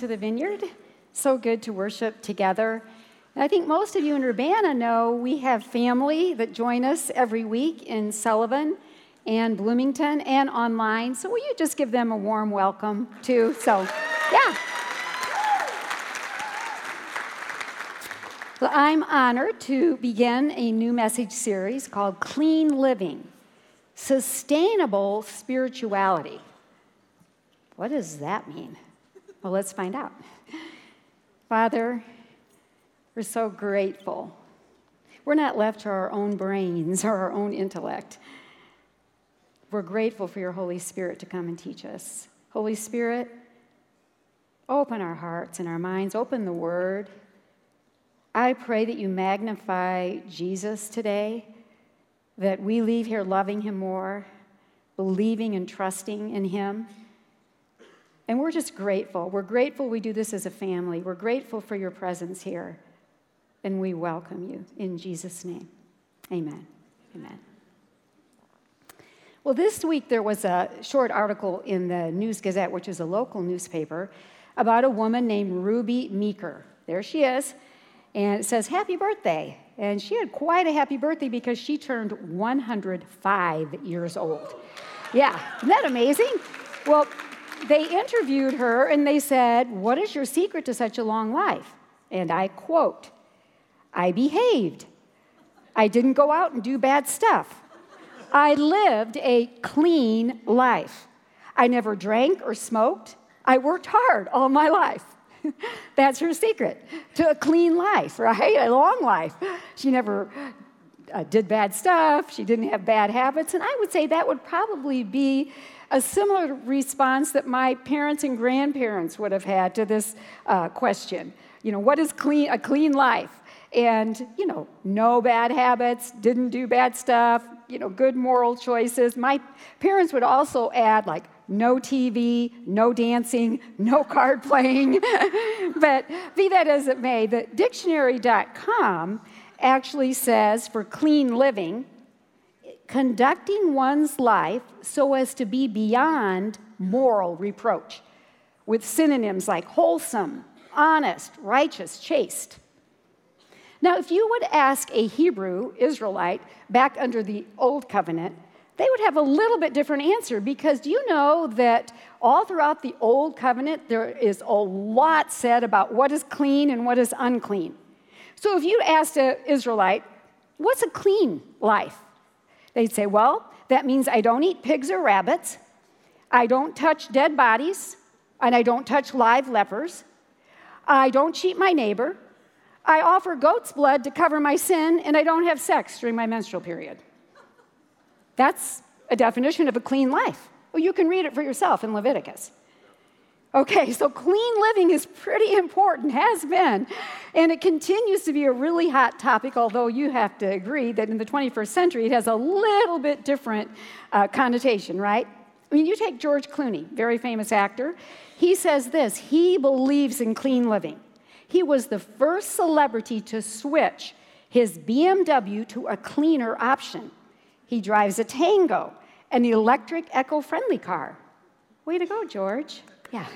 to the Vineyard. So good to worship together. And I think most of you in Urbana know we have family that join us every week in Sullivan and Bloomington and online. So will you just give them a warm welcome too? So, yeah. Well, I'm honored to begin a new message series called Clean Living Sustainable Spirituality. What does that mean? Well, let's find out. Father, we're so grateful. We're not left to our own brains or our own intellect. We're grateful for your Holy Spirit to come and teach us. Holy Spirit, open our hearts and our minds, open the Word. I pray that you magnify Jesus today, that we leave here loving him more, believing and trusting in him. And we're just grateful. We're grateful we do this as a family. We're grateful for your presence here. And we welcome you in Jesus' name. Amen. Amen. Well, this week there was a short article in the News Gazette, which is a local newspaper, about a woman named Ruby Meeker. There she is. And it says, Happy birthday. And she had quite a happy birthday because she turned 105 years old. Yeah, isn't that amazing? Well, they interviewed her and they said, What is your secret to such a long life? And I quote, I behaved. I didn't go out and do bad stuff. I lived a clean life. I never drank or smoked. I worked hard all my life. That's her secret to a clean life, right? A long life. She never uh, did bad stuff. She didn't have bad habits. And I would say that would probably be a similar response that my parents and grandparents would have had to this uh, question. You know, what is clean, a clean life? And, you know, no bad habits, didn't do bad stuff, you know, good moral choices. My parents would also add, like, no TV, no dancing, no card playing. but be that as it may, the dictionary.com actually says for clean living, conducting one's life so as to be beyond moral reproach, with synonyms like wholesome, honest, righteous, chaste. Now, if you would ask a Hebrew Israelite back under the Old Covenant, they would have a little bit different answer because do you know that all throughout the Old Covenant there is a lot said about what is clean and what is unclean? So if you asked an Israelite, what's a clean life? They'd say, well, that means I don't eat pigs or rabbits, I don't touch dead bodies, and I don't touch live lepers, I don't cheat my neighbor, I offer goat's blood to cover my sin, and I don't have sex during my menstrual period. That's a definition of a clean life. Well, you can read it for yourself in Leviticus. Okay, so clean living is pretty important, has been, and it continues to be a really hot topic, although you have to agree that in the 21st century it has a little bit different uh, connotation, right? I mean, you take George Clooney, very famous actor. He says this he believes in clean living. He was the first celebrity to switch his BMW to a cleaner option. He drives a Tango, an electric, eco friendly car. Way to go, George. Yeah.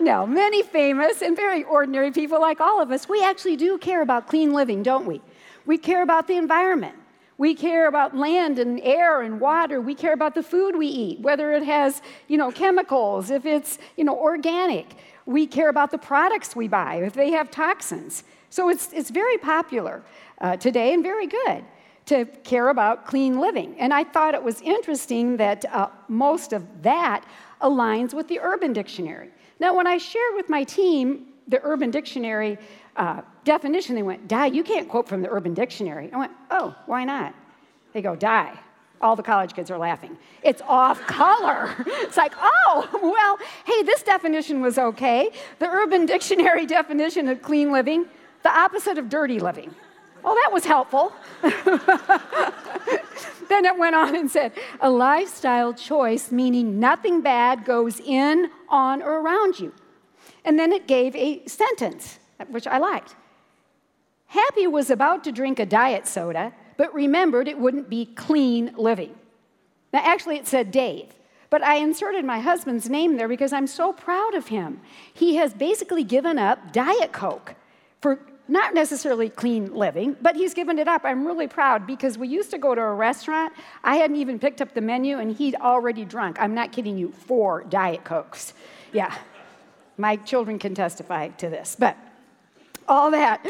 no, many famous and very ordinary people like all of us, we actually do care about clean living, don't we? We care about the environment. We care about land and air and water. We care about the food we eat, whether it has, you know, chemicals, if it's, you know, organic. We care about the products we buy, if they have toxins. So it's, it's very popular uh, today and very good to care about clean living. And I thought it was interesting that uh, most of that aligns with the Urban Dictionary. Now, when I shared with my team the Urban Dictionary uh, definition, they went, Di, you can't quote from the Urban Dictionary. I went, oh, why not? They go, Di, All the college kids are laughing. It's off color. It's like, oh, well, hey, this definition was okay. The Urban Dictionary definition of clean living, the opposite of dirty living. Well, that was helpful. then it went on and said, a lifestyle choice meaning nothing bad goes in, on, or around you. And then it gave a sentence, which I liked. Happy was about to drink a diet soda, but remembered it wouldn't be clean living. Now, actually, it said Dave, but I inserted my husband's name there because I'm so proud of him. He has basically given up Diet Coke for not necessarily clean living, but he's given it up. I'm really proud because we used to go to a restaurant. I hadn't even picked up the menu, and he'd already drunk. I'm not kidding you, four Diet Cokes. Yeah, my children can testify to this. But all that,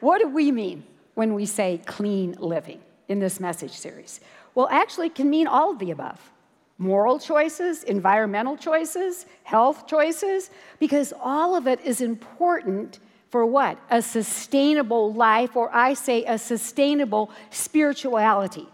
what do we mean when we say clean living in this message series? Well, actually, it can mean all of the above moral choices, environmental choices, health choices, because all of it is important for what? A sustainable life, or I say a sustainable spirituality.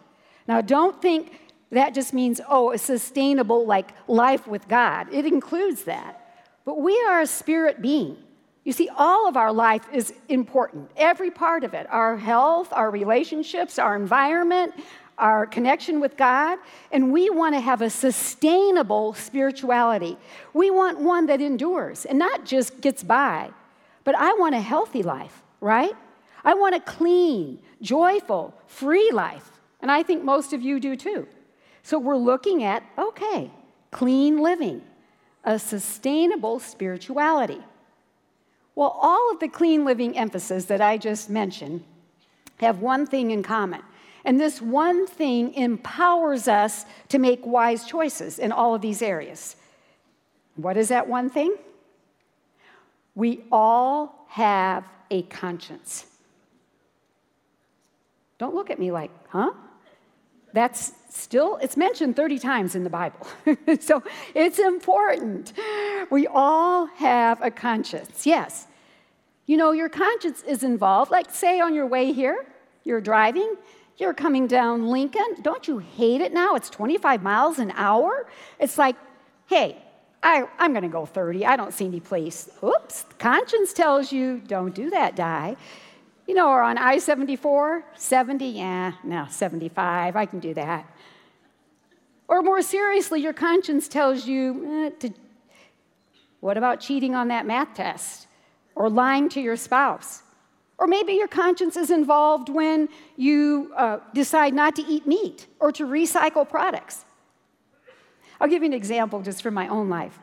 Now, don't think that just means, oh, a sustainable like life with God. It includes that. But we are a spirit being. You see, all of our life is important, every part of it our health, our relationships, our environment, our connection with God, and we want to have a sustainable spirituality. We want one that endures and not just gets by. But I want a healthy life, right? I want a clean, joyful, free life. And I think most of you do too. So we're looking at, okay, clean living, a sustainable spirituality. Well, all of the clean living emphasis that I just mentioned have one thing in common. And this one thing empowers us to make wise choices in all of these areas. What is that one thing? We all have a conscience. Don't look at me like, huh? That's still, it's mentioned 30 times in the Bible. so it's important. We all have a conscience, yes. You know, your conscience is involved. Like, say, on your way here, you're driving, you're coming down Lincoln. Don't you hate it now? It's 25 miles an hour. It's like, hey, I, am going to go 30. I don't see any place. Oops, conscience tells you don't do that, die. You know, or on I 74, 70, yeah, no, 75, I can do that. Or more seriously, your conscience tells you, eh, to, what about cheating on that math test? Or lying to your spouse? Or maybe your conscience is involved when you uh, decide not to eat meat or to recycle products. I'll give you an example just from my own life.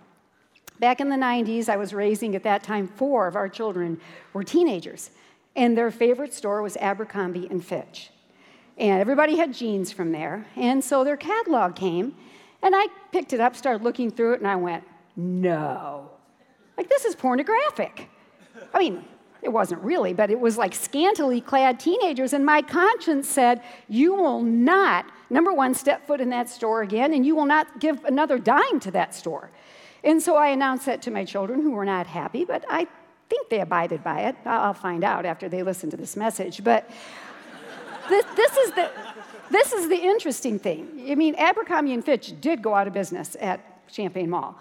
Back in the 90s, I was raising at that time four of our children were teenagers, and their favorite store was Abercrombie and Fitch. And everybody had jeans from there, and so their catalog came, and I picked it up, started looking through it, and I went, no. Like, this is pornographic. I mean, it wasn't really, but it was like scantily clad teenagers, and my conscience said, You will not, number one, step foot in that store again, and you will not give another dime to that store. And so I announced that to my children who were not happy, but I think they abided by it. I'll find out after they listen to this message. But this, this, is the, this is the interesting thing. I mean, Abercrombie and Fitch did go out of business at Champaign Mall.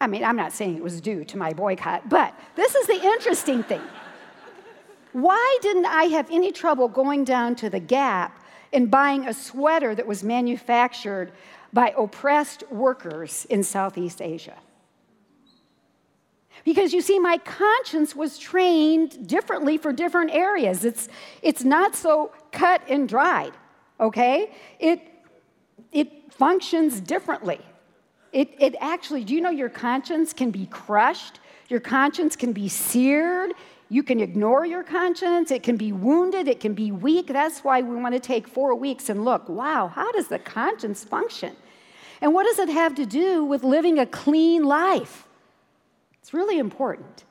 I mean, I'm not saying it was due to my boycott, but this is the interesting thing. Why didn't I have any trouble going down to the Gap and buying a sweater that was manufactured by oppressed workers in Southeast Asia? Because you see, my conscience was trained differently for different areas. It's, it's not so cut and dried, okay? It, it functions differently. It, it actually, do you know your conscience can be crushed? Your conscience can be seared. You can ignore your conscience. It can be wounded. It can be weak. That's why we want to take four weeks and look wow, how does the conscience function? And what does it have to do with living a clean life? It's really important.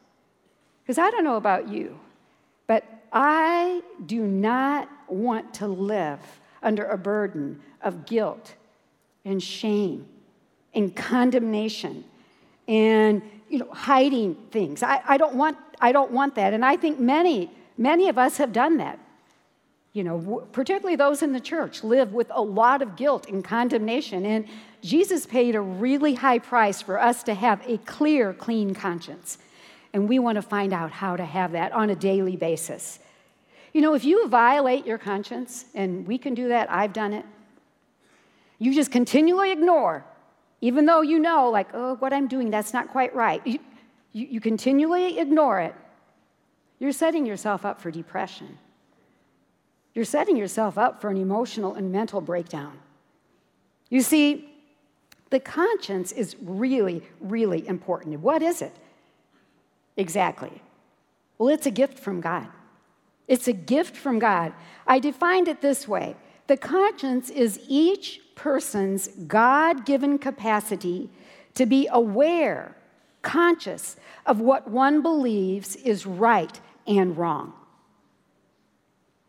Because I don't know about you, but I do not want to live under a burden of guilt and shame and condemnation and you know, hiding things. I, I, don't want, I don't want that. And I think many, many of us have done that. you know, particularly those in the church, live with a lot of guilt and condemnation. And Jesus paid a really high price for us to have a clear, clean conscience. And we want to find out how to have that on a daily basis. You know, if you violate your conscience, and we can do that, I've done it, you just continually ignore, even though you know, like, oh, what I'm doing, that's not quite right. You, you, you continually ignore it, you're setting yourself up for depression. You're setting yourself up for an emotional and mental breakdown. You see, the conscience is really, really important. What is it? Exactly. Well, it's a gift from God. It's a gift from God. I defined it this way the conscience is each person's God given capacity to be aware, conscious of what one believes is right and wrong.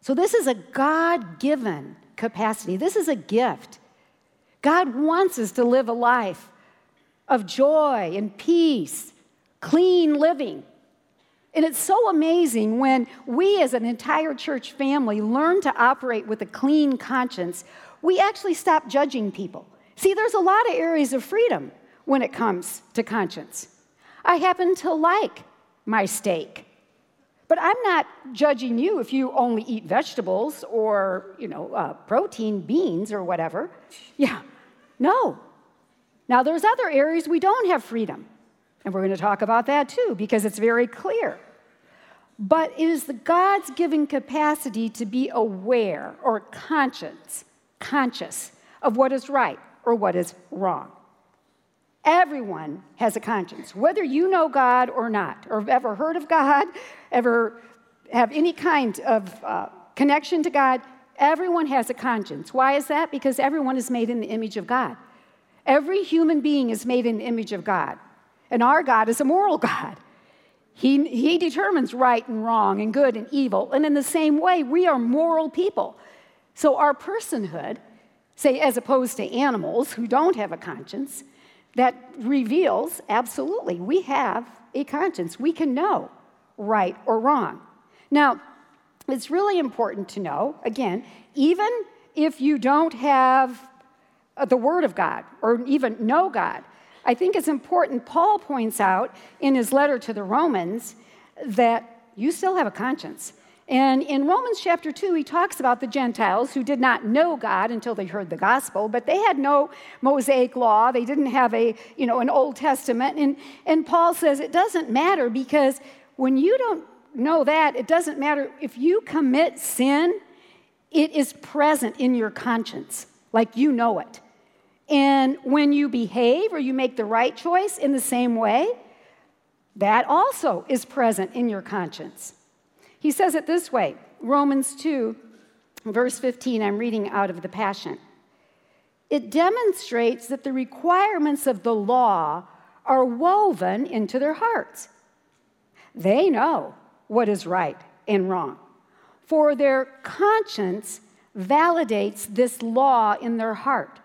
So, this is a God given capacity, this is a gift. God wants us to live a life of joy and peace, clean living. And it's so amazing when we, as an entire church family, learn to operate with a clean conscience, we actually stop judging people. See, there's a lot of areas of freedom when it comes to conscience. I happen to like my steak. But I'm not judging you if you only eat vegetables or, you know, uh, protein, beans, or whatever. Yeah, no. Now, there's other areas we don't have freedom. And we're going to talk about that too, because it's very clear. But it is the God's given capacity to be aware or conscious, conscious of what is right or what is wrong. Everyone has a conscience, whether you know God or not, or have ever heard of God, ever have any kind of uh, connection to God. Everyone has a conscience. Why is that? Because everyone is made in the image of God. Every human being is made in the image of God. And our God is a moral God. He, he determines right and wrong and good and evil. And in the same way, we are moral people. So our personhood, say, as opposed to animals who don't have a conscience, that reveals absolutely we have a conscience. We can know right or wrong. Now, it's really important to know, again, even if you don't have uh, the Word of God or even know God, I think it's important. Paul points out in his letter to the Romans that you still have a conscience. And in Romans chapter 2, he talks about the Gentiles who did not know God until they heard the gospel, but they had no Mosaic law. They didn't have a, you know, an Old Testament. And, and Paul says it doesn't matter because when you don't know that, it doesn't matter. If you commit sin, it is present in your conscience, like you know it. And when you behave or you make the right choice in the same way, that also is present in your conscience. He says it this way Romans 2, verse 15, I'm reading out of the Passion. It demonstrates that the requirements of the law are woven into their hearts. They know what is right and wrong, for their conscience validates this law in their heart.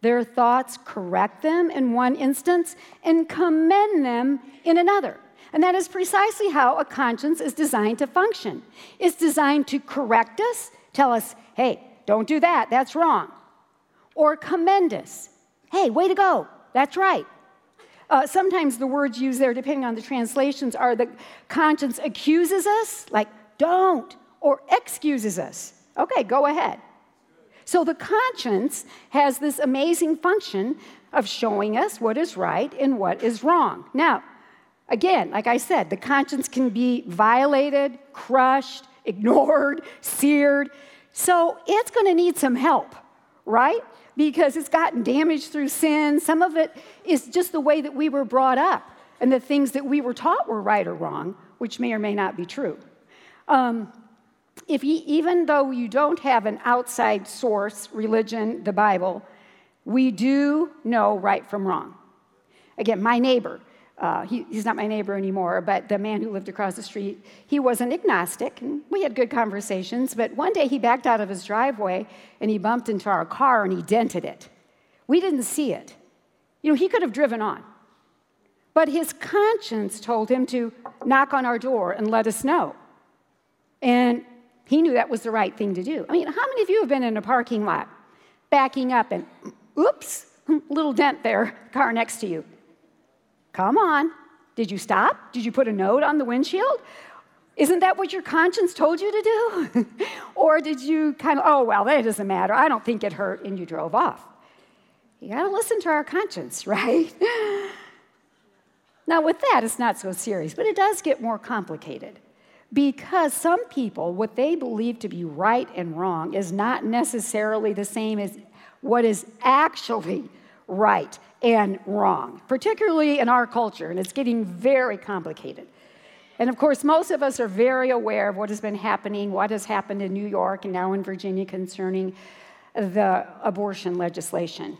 Their thoughts correct them in one instance and commend them in another. And that is precisely how a conscience is designed to function. It's designed to correct us, tell us, hey, don't do that, that's wrong. Or commend us, hey, way to go, that's right. Uh, sometimes the words used there, depending on the translations, are the conscience accuses us, like don't, or excuses us. Okay, go ahead. So the conscience has this amazing function of showing us what is right and what is wrong. Now, again, like I said, the conscience can be violated, crushed, ignored, seared. So it's going to need some help, right? Because it's gotten damaged through sin. Some of it is just the way that we were brought up and the things that we were taught were right or wrong, which may or may not be true. Um, if you, even though you don't have an outside source, religion, the Bible, we do know right from wrong. Again, my neighbor, uh, he, he's not my neighbor anymore, but the man who lived across the street, he was an agnostic, and we had good conversations. But one day he backed out of his driveway and he bumped into our car and he dented it. We didn't see it. You know, he could have driven on. But his conscience told him to knock on our door and let us know. And He knew that was the right thing to do. I mean, how many of you have been in a parking lot, backing up, and oops, little dent there, car next to you? Come on. Did you stop? Did you put a note on the windshield? Isn't that what your conscience told you to do? or did you kind of, oh, well, that doesn't matter. I don't think it hurt, and you drove off? You got to listen to our conscience, right? now, with that, it's not so serious, but it does get more complicated because some people, what they believe to be right and wrong is not necessarily the same as what is actually right and wrong, particularly in our culture, and it's getting very complicated. And of course, most of us are very aware of what has been happening, what has happened in New York and now in Virginia concerning the abortion legislation.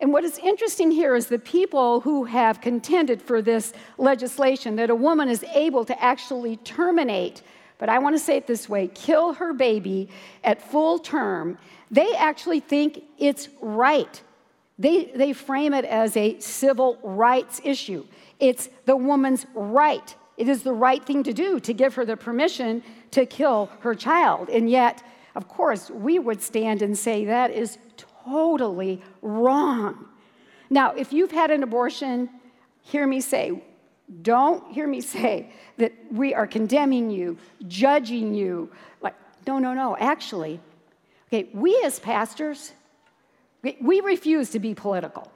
And what is interesting here is the people who have contended for this legislation that a woman is able to actually terminate, but I want to say it this way kill her baby at full term, they actually think it's right. They, they frame it as a civil rights issue. It's the woman's right. It is the right thing to do to give her the permission to kill her child. And yet, of course, we would stand and say that is totally wrong. Now, if you've had an abortion, hear me say, don't hear me say that we are condemning you, judging you. Like, no, no, no. Actually, okay, we as pastors, we refuse to be political.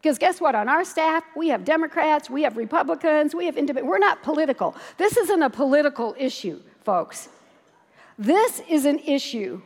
Because guess what? On our staff, we have Democrats, we have Republicans, we have independent. We're not political. This isn't a political issue, folks. This is an issue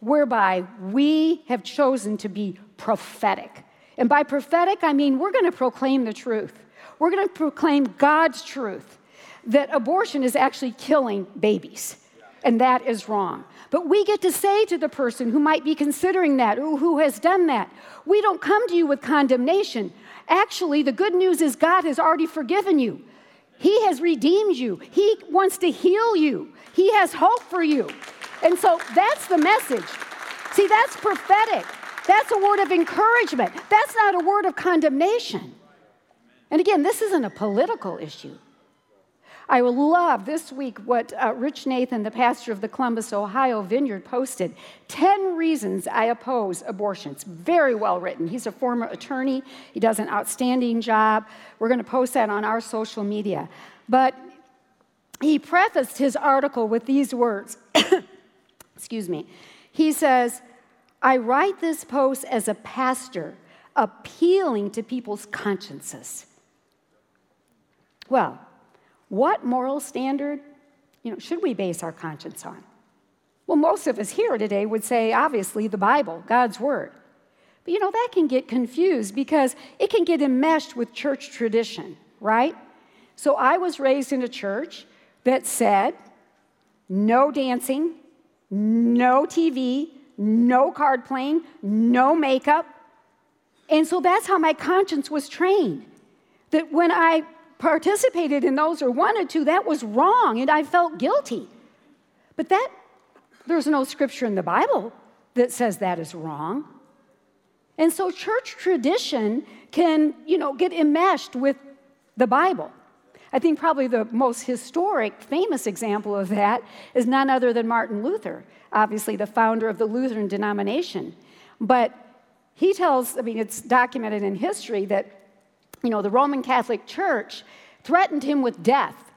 whereby we have chosen to be prophetic. And by prophetic, I mean we're going to proclaim the truth. We're going to proclaim God's truth that abortion is actually killing babies, and that is wrong. But we get to say to the person who might be considering that, or who has done that, we don't come to you with condemnation. Actually, the good news is God has already forgiven you. He has redeemed you. He wants to heal you. He has hope for you. And so that's the message. See, that's prophetic. That's a word of encouragement. That's not a word of condemnation. And again, this isn't a political issue. I love this week what uh, Rich Nathan, the pastor of the Columbus, Ohio Vineyard, posted 10 reasons I oppose abortions. Very well written. He's a former attorney, he does an outstanding job. We're going to post that on our social media. But he prefaced his article with these words Excuse me. He says, I write this post as a pastor appealing to people's consciences. Well, what moral standard you know, should we base our conscience on? Well, most of us here today would say, obviously, the Bible, God's Word. But you know, that can get confused because it can get enmeshed with church tradition, right? So I was raised in a church that said no dancing, no TV, no card playing, no makeup. And so that's how my conscience was trained. That when I participated in those or wanted to, that was wrong and I felt guilty. But that, there's no scripture in the Bible that says that is wrong. And so church tradition can, you know, get enmeshed with the Bible. I think probably the most historic, famous example of that is none other than Martin Luther, obviously the founder of the Lutheran denomination. But he tells, I mean, it's documented in history that, you know, the Roman Catholic Church threatened him with death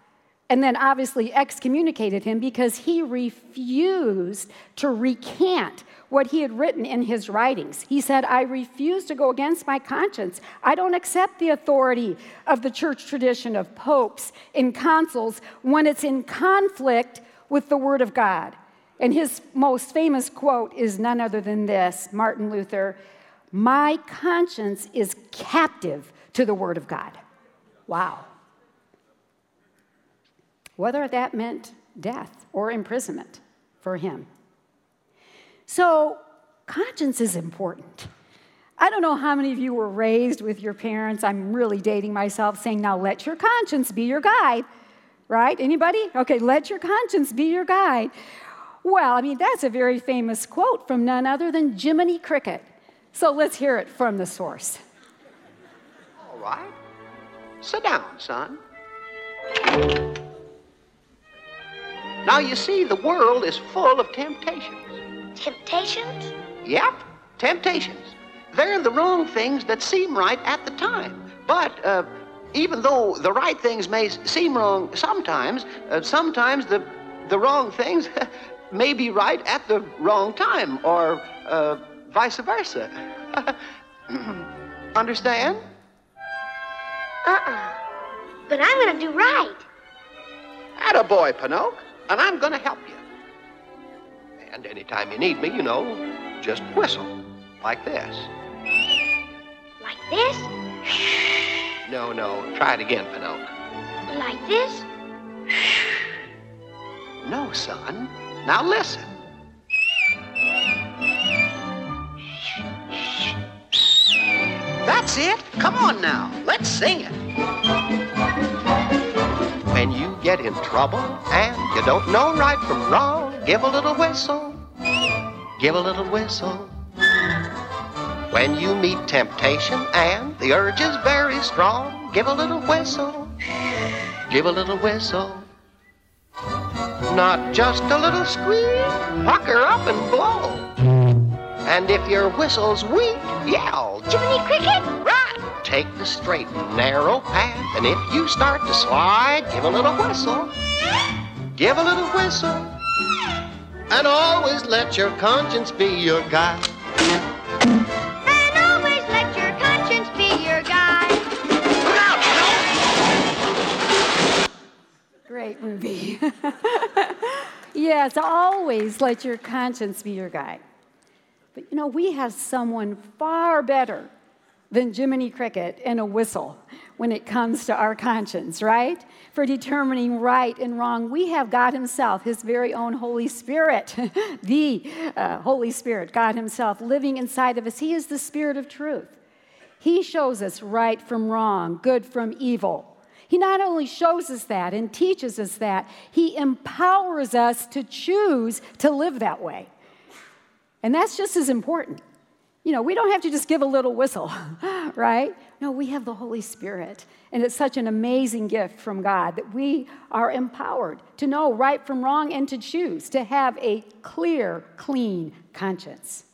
and then obviously excommunicated him because he refused to recant what he had written in his writings. He said, I refuse to go against my conscience. I don't accept the authority of the church tradition of popes and consuls when it's in conflict with the Word of God. And his most famous quote is none other than this Martin Luther, My conscience is captive to the Word of God. Wow whether that meant death or imprisonment for him. So, conscience is important. I don't know how many of you were raised with your parents. I'm really dating myself saying, now let your conscience be your guide, right? Anybody? Okay, let your conscience be your guide. Well, I mean, that's a very famous quote from none other than Jiminy Cricket. So let's hear it from the source. Right. Sit down, son. Now, you see, the world is full of temptations. Temptations? Yep, temptations. They're the wrong things that seem right at the time. But uh, even though the right things may seem wrong sometimes, uh, sometimes the, the wrong things may be right at the wrong time, or uh, vice versa. Understand? Uh-uh. But I'm gonna do right. Atta boy, Pinocchio, and I'm gonna help you. And anytime you need me, you know, just whistle like this. Like this? No, no, try it again, Pinocchio. Like this? No, son. Now listen. That's it. Come on now. Let's sing it. When you get in trouble and you don't know right from wrong, give a little whistle. Give a little whistle. When you meet temptation and the urge is very strong, give a little whistle. Give a little whistle. Not just a little squeak, pucker up and blow. And if your whistle's weak, yell, Jiminy Cricket? right. Take the straight and narrow path, and if you start to slide, give a little whistle. Give a little whistle. And always let your conscience be your guide. And always let your conscience be your guide. Look out, Great movie. yes, always let your conscience be your guide. But you know, we have someone far better than Jiminy Cricket and a whistle when it comes to our conscience, right? For determining right and wrong, we have God Himself, His very own Holy Spirit, the uh, Holy Spirit, God Himself, living inside of us. He is the Spirit of truth. He shows us right from wrong, good from evil. He not only shows us that and teaches us that, He empowers us to choose to live that way. And that's just as important. You know, we don't have to just give a little whistle, right? No, we have the Holy Spirit. And it's such an amazing gift from God that we are empowered to know right from wrong and to choose to have a clear, clean conscience.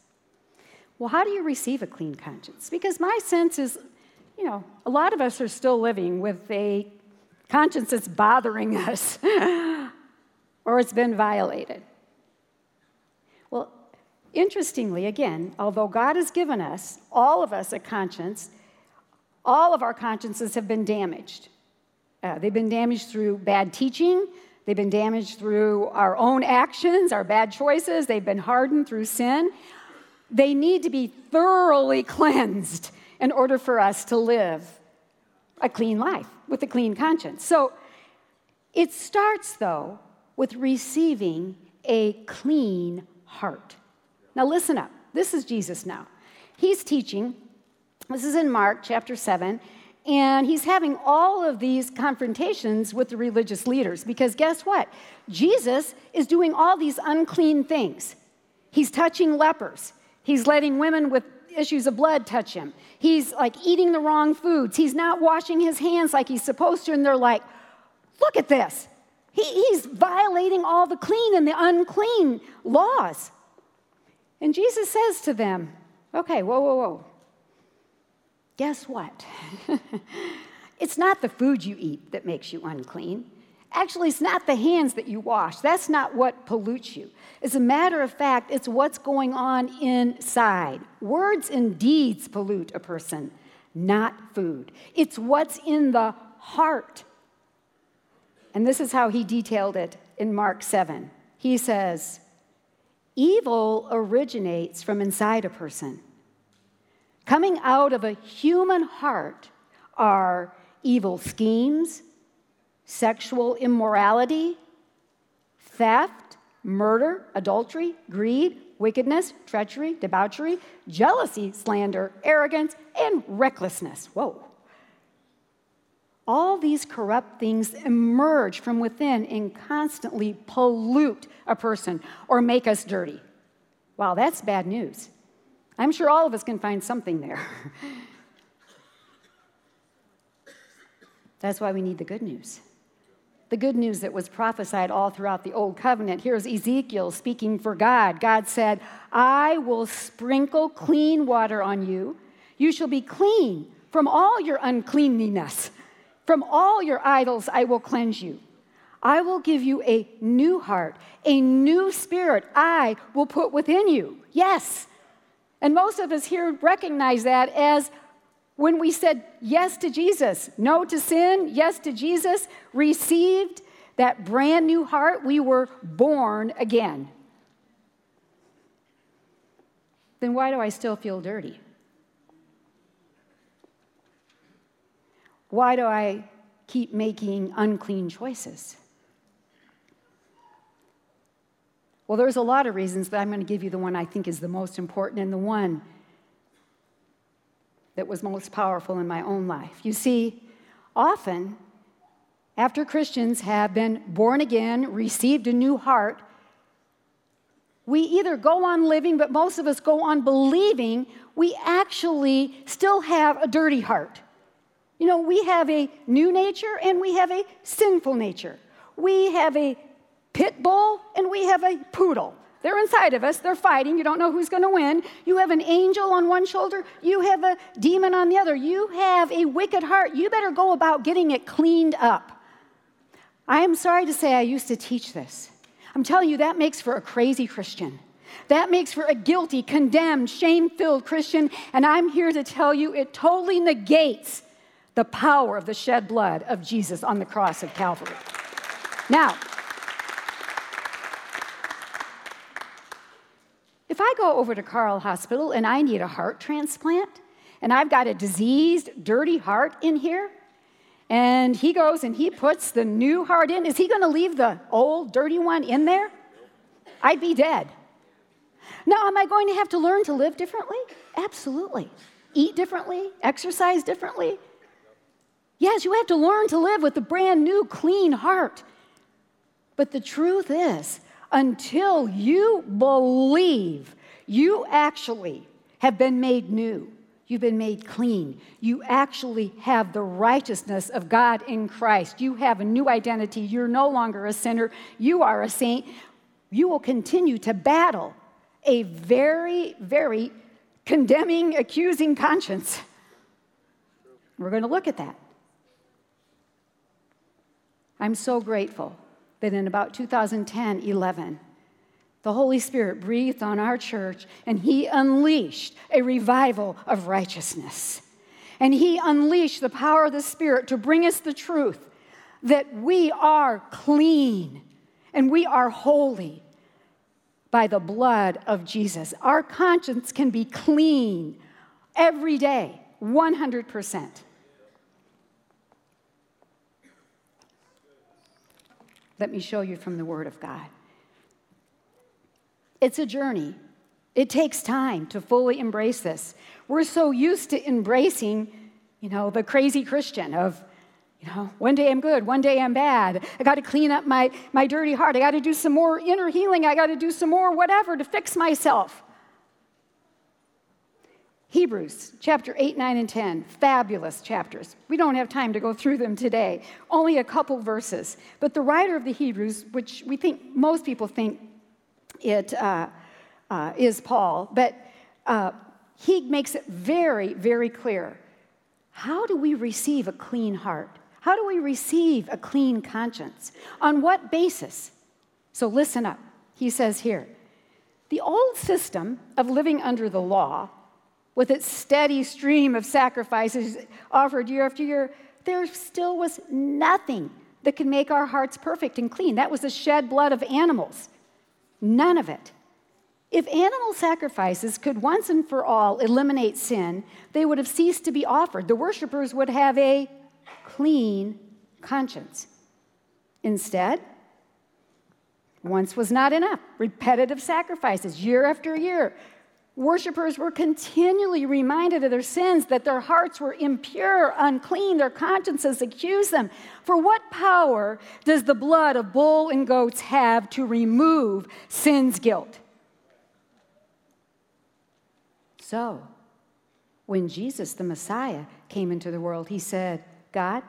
Well, how do you receive a clean conscience? Because my sense is, you know, a lot of us are still living with a conscience that's bothering us or it's been violated. Interestingly, again, although God has given us, all of us, a conscience, all of our consciences have been damaged. Uh, they've been damaged through bad teaching, they've been damaged through our own actions, our bad choices, they've been hardened through sin. They need to be thoroughly cleansed in order for us to live a clean life with a clean conscience. So it starts, though, with receiving a clean heart. Now, listen up. This is Jesus now. He's teaching. This is in Mark chapter 7. And he's having all of these confrontations with the religious leaders because guess what? Jesus is doing all these unclean things. He's touching lepers, he's letting women with issues of blood touch him. He's like eating the wrong foods. He's not washing his hands like he's supposed to. And they're like, look at this. He, he's violating all the clean and the unclean laws. And Jesus says to them, okay, whoa, whoa, whoa. Guess what? it's not the food you eat that makes you unclean. Actually, it's not the hands that you wash. That's not what pollutes you. As a matter of fact, it's what's going on inside. Words and deeds pollute a person, not food. It's what's in the heart. And this is how he detailed it in Mark 7. He says, Evil originates from inside a person. Coming out of a human heart are evil schemes, sexual immorality, theft, murder, adultery, greed, wickedness, treachery, debauchery, jealousy, slander, arrogance, and recklessness. Whoa. All these corrupt things emerge from within and constantly pollute a person or make us dirty. Wow, that's bad news. I'm sure all of us can find something there. That's why we need the good news. the good news that was prophesied all throughout the Old Covenant. Here's Ezekiel speaking for God. God said, I will sprinkle clean water on you. You shall be clean from all your uncleanliness. From all your idols, I will cleanse you. I will give you a new heart, a new spirit I will put within you. Yes. And most of us here recognize that as when we said yes to Jesus, no to sin, yes to Jesus, received that brand new heart, we were born again. Then why do I still feel dirty? Why do I keep making unclean choices? Well, there's a lot of reasons, but I'm going to give you the one I think is the most important and the one that was most powerful in my own life. You see, often after Christians have been born again, received a new heart, we either go on living, but most of us go on believing we actually still have a dirty heart. You know, we have a new nature and we have a sinful nature. We have a pit bull and we have a poodle. They're inside of us, they're fighting. You don't know who's going to win. You have an angel on one shoulder, you have a demon on the other. You have a wicked heart. You better go about getting it cleaned up. I am sorry to say I used to teach this. I'm telling you, that makes for a crazy Christian. That makes for a guilty, condemned, shame filled Christian. And I'm here to tell you it totally negates the power of the shed blood of Jesus on the cross of Calvary. Now, If I go over to Carle Hospital and I need a heart transplant, and I've got a diseased, dirty heart in here, and he goes and he puts the new heart in, is he going to leave the old, dirty one in there? I'd be dead. Now, am I going to have to learn to live differently? Absolutely. Eat differently, exercise differently. Yes, you have to learn to live with a brand new, clean heart. But the truth is, until you believe you actually have been made new. You've been made clean. You actually have the righteousness of God in Christ. You have a new identity. You're no longer a sinner. You are a saint. You will continue to battle a very, very condemning, accusing conscience. We're going to look at that. I'm so grateful that in about 2010 11, the Holy Spirit breathed on our church and He unleashed a revival of righteousness. And He unleashed the power of the Spirit to bring us the truth that we are clean and we are holy by the blood of Jesus. Our conscience can be clean every day, 100%. Let me show you from the Word of God. It's a journey. It takes time to fully embrace this. We're so used to embracing, you know, the crazy Christian of, you know, one day I'm good, one day I'm bad. I got to clean up my, my dirty heart. I got to do some more inner healing. I got to do some more whatever to fix myself. Hebrews chapter 8, 9, and 10, fabulous chapters. We don't have time to go through them today, only a couple verses. But the writer of the Hebrews, which we think most people think it uh, uh, is Paul, but uh, he makes it very, very clear. How do we receive a clean heart? How do we receive a clean conscience? On what basis? So listen up. He says here the old system of living under the law with its steady stream of sacrifices offered year after year, there still was nothing that could make our hearts perfect and clean. That was the shed blood of animals. None of it. If animal sacrifices could once and for all eliminate sin, they would have ceased to be offered. The worshippers would have a clean conscience. Instead, once was not enough. Repetitive sacrifices, year after year, Worshippers were continually reminded of their sins, that their hearts were impure, unclean, their consciences accused them. For what power does the blood of bull and goats have to remove sin's guilt? So, when Jesus, the Messiah, came into the world, he said, God,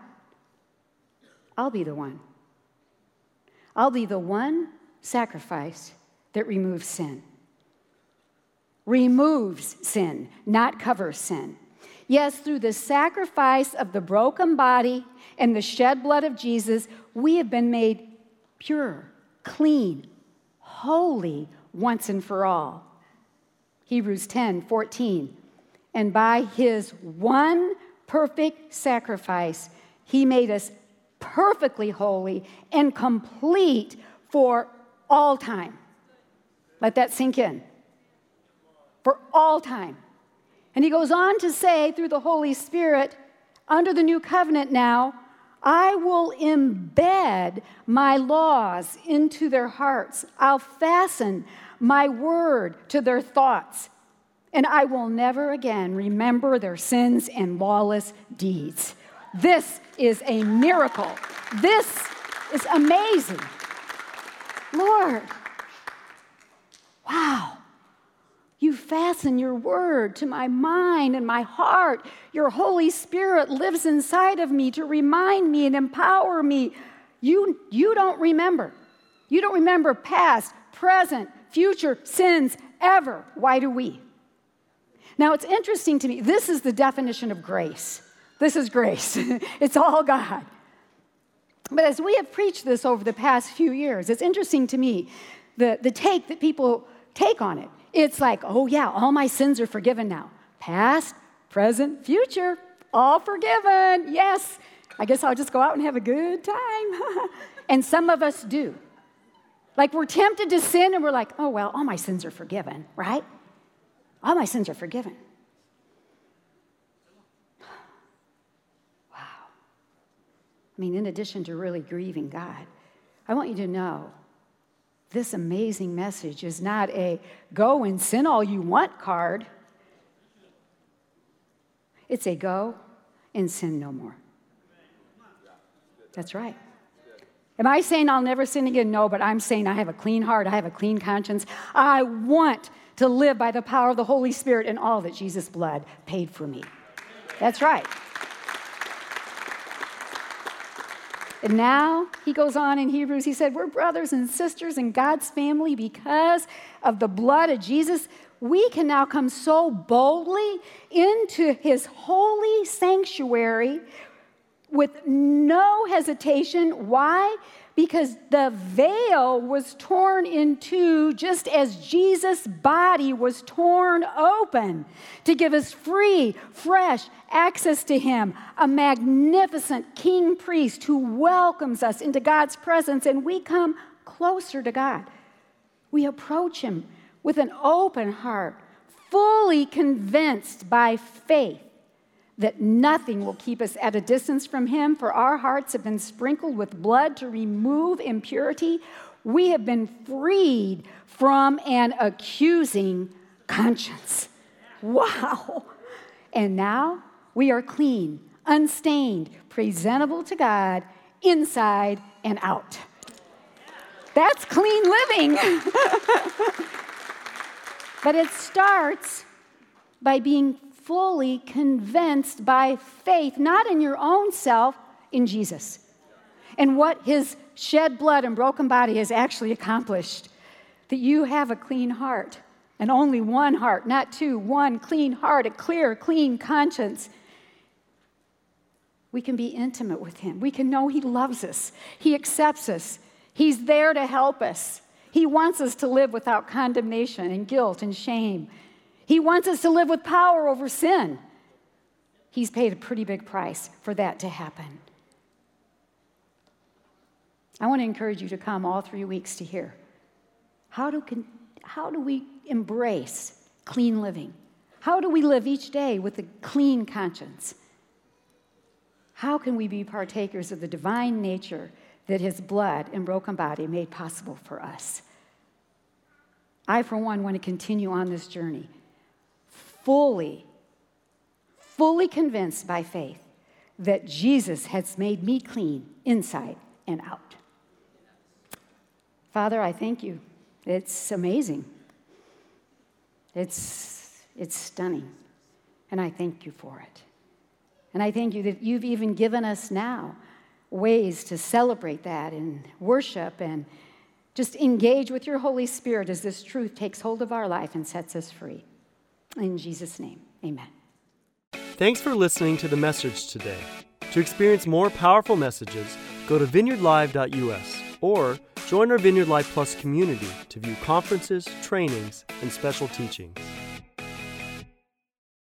I'll be the one I'll be the one sacrifice that removes sin. Removes sin, not covers sin. Yes, through the sacrifice of the broken body and the shed blood of Jesus, we have been made pure, clean, holy once and for all. Hebrews 10 14. And by his one perfect sacrifice, he made us perfectly holy and complete for all time. Let that sink in. For all time. And he goes on to say, through the Holy Spirit, under the new covenant now, I will embed my laws into their hearts. I'll fasten my word to their thoughts. And I will never again remember their sins and lawless deeds. This is a miracle. This is amazing. Lord, wow. You fasten your word to my mind and my heart. Your Holy Spirit lives inside of me to remind me and empower me. You, you don't remember. You don't remember past, present, future sins ever. Why do we? Now, it's interesting to me. This is the definition of grace. This is grace, it's all God. But as we have preached this over the past few years, it's interesting to me the, the take that people take on it. It's like, oh, yeah, all my sins are forgiven now. Past, present, future, all forgiven. Yes, I guess I'll just go out and have a good time. and some of us do. Like we're tempted to sin and we're like, oh, well, all my sins are forgiven, right? All my sins are forgiven. Wow. I mean, in addition to really grieving God, I want you to know this amazing message is not a go and sin all you want card. It's a go and sin no more. That's right. Am I saying I'll never sin again? No, but I'm saying I have a clean heart, I have a clean conscience. I want to live by the power of the Holy Spirit and all that Jesus' blood paid for me. That's right. And now he goes on in Hebrews, he said, We're brothers and sisters in God's family because of the blood of Jesus. We can now come so boldly into his holy sanctuary with no hesitation. Why? Because the veil was torn in two just as Jesus' body was torn open to give us free, fresh access to Him, a magnificent king priest who welcomes us into God's presence, and we come closer to God. We approach Him with an open heart, fully convinced by faith that nothing will keep us at a distance from Him, for our hearts have been sprinkled with blood to remove impurity. We have been freed from an accusing conscience. Wow. And now we are clean, unstained, presentable to God inside and out. That's clean living. but it starts by being fully convinced by faith, not in your own self, in Jesus. And what his shed blood and broken body has actually accomplished. That you have a clean heart, and only one heart, not two, one clean heart, a clear, clean conscience. We can be intimate with him. We can know he loves us, he accepts us, he's there to help us. He wants us to live without condemnation and guilt and shame he wants us to live with power over sin. He's paid a pretty big price for that to happen. I want to encourage you to come all three weeks to hear how do, how do we embrace clean living? How do we live each day with a clean conscience? How can we be partakers of the divine nature that his blood and broken body made possible for us? I, for one, want to continue on this journey fully, fully convinced by faith that Jesus has made me clean inside and out. Father, I thank you. It's amazing. It's, it's stunning. And I thank you for it. And I thank you that you've even given us now ways to celebrate that and worship and just engage with your Holy Spirit as this truth takes hold of our life and sets us free. In Jesus' name, amen. Thanks for listening to the message today. To experience more powerful messages, go to vineyardlive.us or join our Vineyard Live Plus community to view conferences, trainings, and special teachings.